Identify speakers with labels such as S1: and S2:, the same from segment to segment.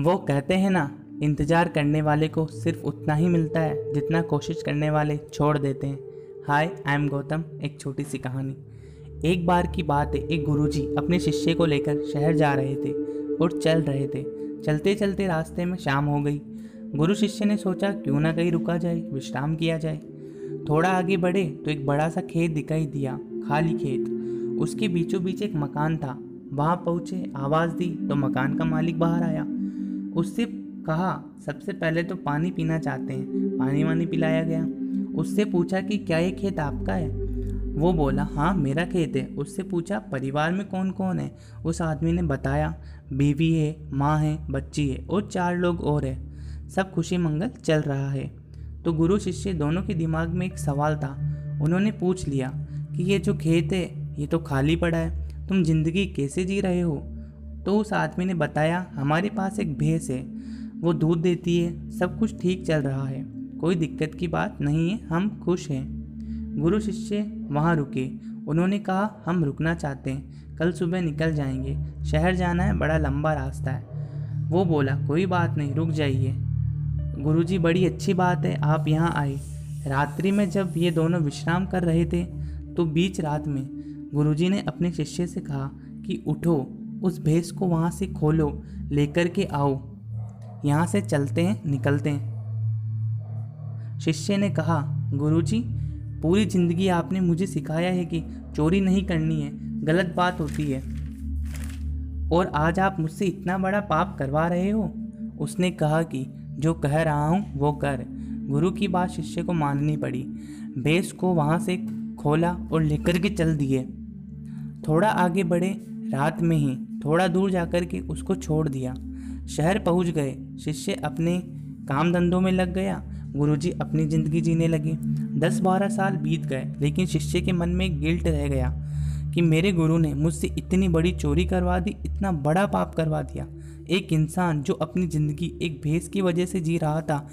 S1: वो कहते हैं ना, इंतज़ार करने वाले को सिर्फ़ उतना ही मिलता है जितना कोशिश करने वाले छोड़ देते हैं। हाय आई एम गौतम एक छोटी सी कहानी। एक बार की बात है, एक गुरुजी अपने शिष्य को लेकर शहर जा रहे थे और चल रहे थे। चलते चलते रास्ते में शाम हो गई। गुरु शिष्य ने सोचा, क्यों ना कहीं रुका जाए, विश्राम किया जाए। थोड़ा आगे बढ़े तो एक बड़ा सा खेत दिखाई दिया, खाली खेत। उसके बीचों बीच एक मकान था। वहाँ पहुँचे, आवाज़ दी तो मकान का मालिक बाहर आया। उससे कहा, सबसे पहले तो पानी पीना चाहते हैं। पानी वानी पिलाया गया। उससे पूछा कि, क्या ये खेत आपका है? वो बोला हाँ मेरा खेत है। उससे पूछा, परिवार में कौन कौन है? उस आदमी ने बताया, बीवी है, माँ है, बच्ची है और चार लोग और है। सब खुशी मंगल चल रहा है। तो गुरु शिष्य दोनों के दिमाग में एक सवाल था। उन्होंने पूछ लिया कि, ये जो खेत है, ये तो खाली पड़ा है। तुम ज़िंदगी कैसे जी रहे हो? तो उस आदमी ने बताया, हमारे पास एक भैंस है। वो दूध देती है। सब कुछ ठीक चल रहा है। कोई दिक्कत की बात नहीं है। हम खुश हैं। गुरु शिष्य वहाँ रुके। उन्होंने कहा, हम रुकना चाहते हैं। कल सुबह निकल जाएँगे। शहर जाना है। बड़ा लंबा रास्ता है। वो बोला, कोई बात नहीं। रुक जाइए। गुरुजी, बड़ी अच्छी बात है। आप यहाँ आए। रात्रि में जब ये दोनों विश्राम कर रहे थे तो बीच रात में गुरुजी ने अपने शिष्य से कहा कि उठो। उस भैंस को वहाँ से खोलो, लेकर के आओ। यहाँ से चलते हैं, निकलते हैं। शिष्य ने कहा, गुरुजी, पूरी ज़िंदगी आपने मुझे सिखाया है कि चोरी नहीं करनी है, गलत बात होती है। और आज आप मुझसे इतना बड़ा पाप करवा रहे हो? उसने कहा कि, जो कह रहा हूँ, वो कर। गुरु की बात शिष्य को माननी पड़ी। बेस को वहाँ से खोला और लेकर के चल दिए। थोड़ा आगे बढ़े, रात में ही थोड़ा दूर जाकर के उसको छोड़ दिया। शहर पहुँच गए। शिष्य अपने काम धंधों में लग गया। गुरुजी अपनी ज़िंदगी जीने लगे। दस बारह साल बीत गए, लेकिन शिष्य के मन में गिल्ट रह गया कि मेरे गुरु ने मुझसे इतनी बड़ी चोरी करवा दी, इतना बड़ा पाप करवा दिया। एक इंसान जो अपनी ज़िंदगी एक भेस की वजह से जी रहा था,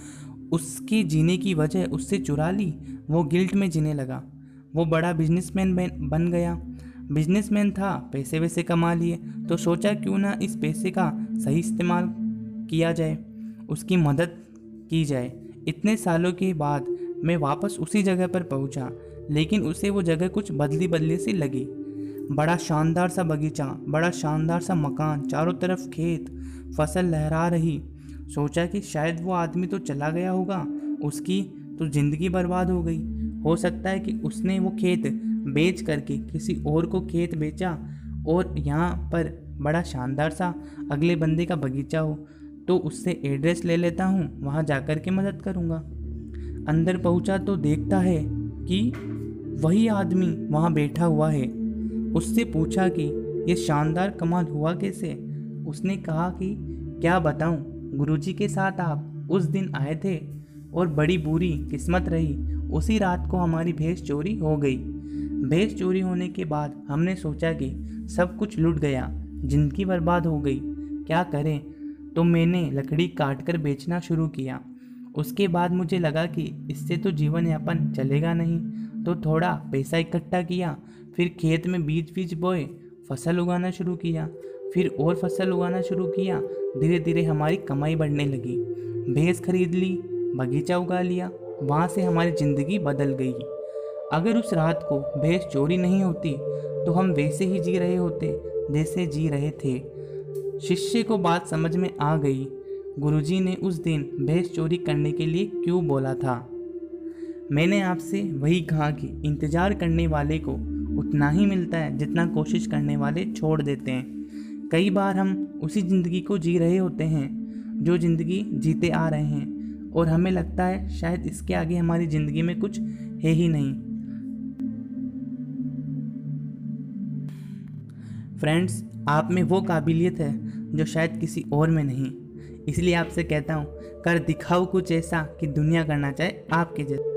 S1: उसके जीने की वजह उससे चुरा ली, वो गिल्ट में जीने लगा। वो बड़ा बिजनेसमैन बन गया। बिजनेसमैन था, पैसे वैसे कमा लिए तो सोचा क्यों ना इस पैसे का सही इस्तेमाल किया जाए, उसकी मदद की जाए। इतने सालों के बाद मैं वापस उसी जगह पर पहुँचा, लेकिन उसे वो जगह कुछ बदली बदली सी लगी। बड़ा शानदार सा बगीचा, बड़ा शानदार सा मकान, चारों तरफ़ खेत, फ़सल लहरा रही। सोचा कि शायद वो आदमी तो चला गया होगा, उसकी तो ज़िंदगी बर्बाद हो गई। हो सकता है कि उसने वो खेत बेच करके किसी और को खेत बेचा और यहाँ पर बड़ा शानदार सा अगले बंदे का बगीचा हो तो उससे एड्रेस ले लेता हूँ, वहाँ जा कर के मदद करूँगा। अंदर पहुँचा तो देखता है कि वही आदमी वहाँ बैठा हुआ है। उससे पूछा कि ये शानदार कमाल हुआ कैसे? उसने कहा कि क्या बताऊँ, गुरुजी के साथ आप उस दिन आए थे और बड़ी बुरी किस्मत रही, उसी रात को हमारी भैंस चोरी हो गई। भैंस चोरी होने के बाद हमने सोचा कि सब कुछ लुट गया, ज़िंदगी बर्बाद हो गई। क्या करें? तो मैंने लकड़ी काट कर बेचना शुरू किया। उसके बाद मुझे लगा कि इससे तो जीवन यापन चलेगा नहीं। तो थोड़ा पैसा इकट्ठा किया, फिर खेत में बीज बीज बोए, फ़सल उगाना शुरू किया। फिर और फ़सल उगाना शुरू किया धीरे धीरे हमारी कमाई बढ़ने लगी। भैंस खरीद ली, बगीचा उगा लिया, वहाँ से हमारी ज़िंदगी बदल गई। अगर उस रात को भैंस चोरी नहीं होती तो हम वैसे ही जी रहे होते, जैसे जी रहे थे। शिष्य को बात समझ में आ गई। गुरुजी ने उस दिन भैंस चोरी करने के लिए क्यों बोला था? मैंने आपसे वही कहा कि इंतज़ार करने वाले को उतना ही मिलता है जितना कोशिश करने वाले छोड़ देते हैं। कई बार हम उसी ज़िंदगी को जी रहे होते हैं, जो ज़िंदगी जीते आ रहे हैं, और हमें लगता है शायद इसके आगे हमारी ज़िंदगी में कुछ है ही नहीं। फ्रेंड्स आप में वो काबिलियत है जो शायद किसी और में नहीं। इसलिए आपसे कहता हूँ, कर दिखाओ कुछ ऐसा कि दुनिया करना चाहे आपके जैसे।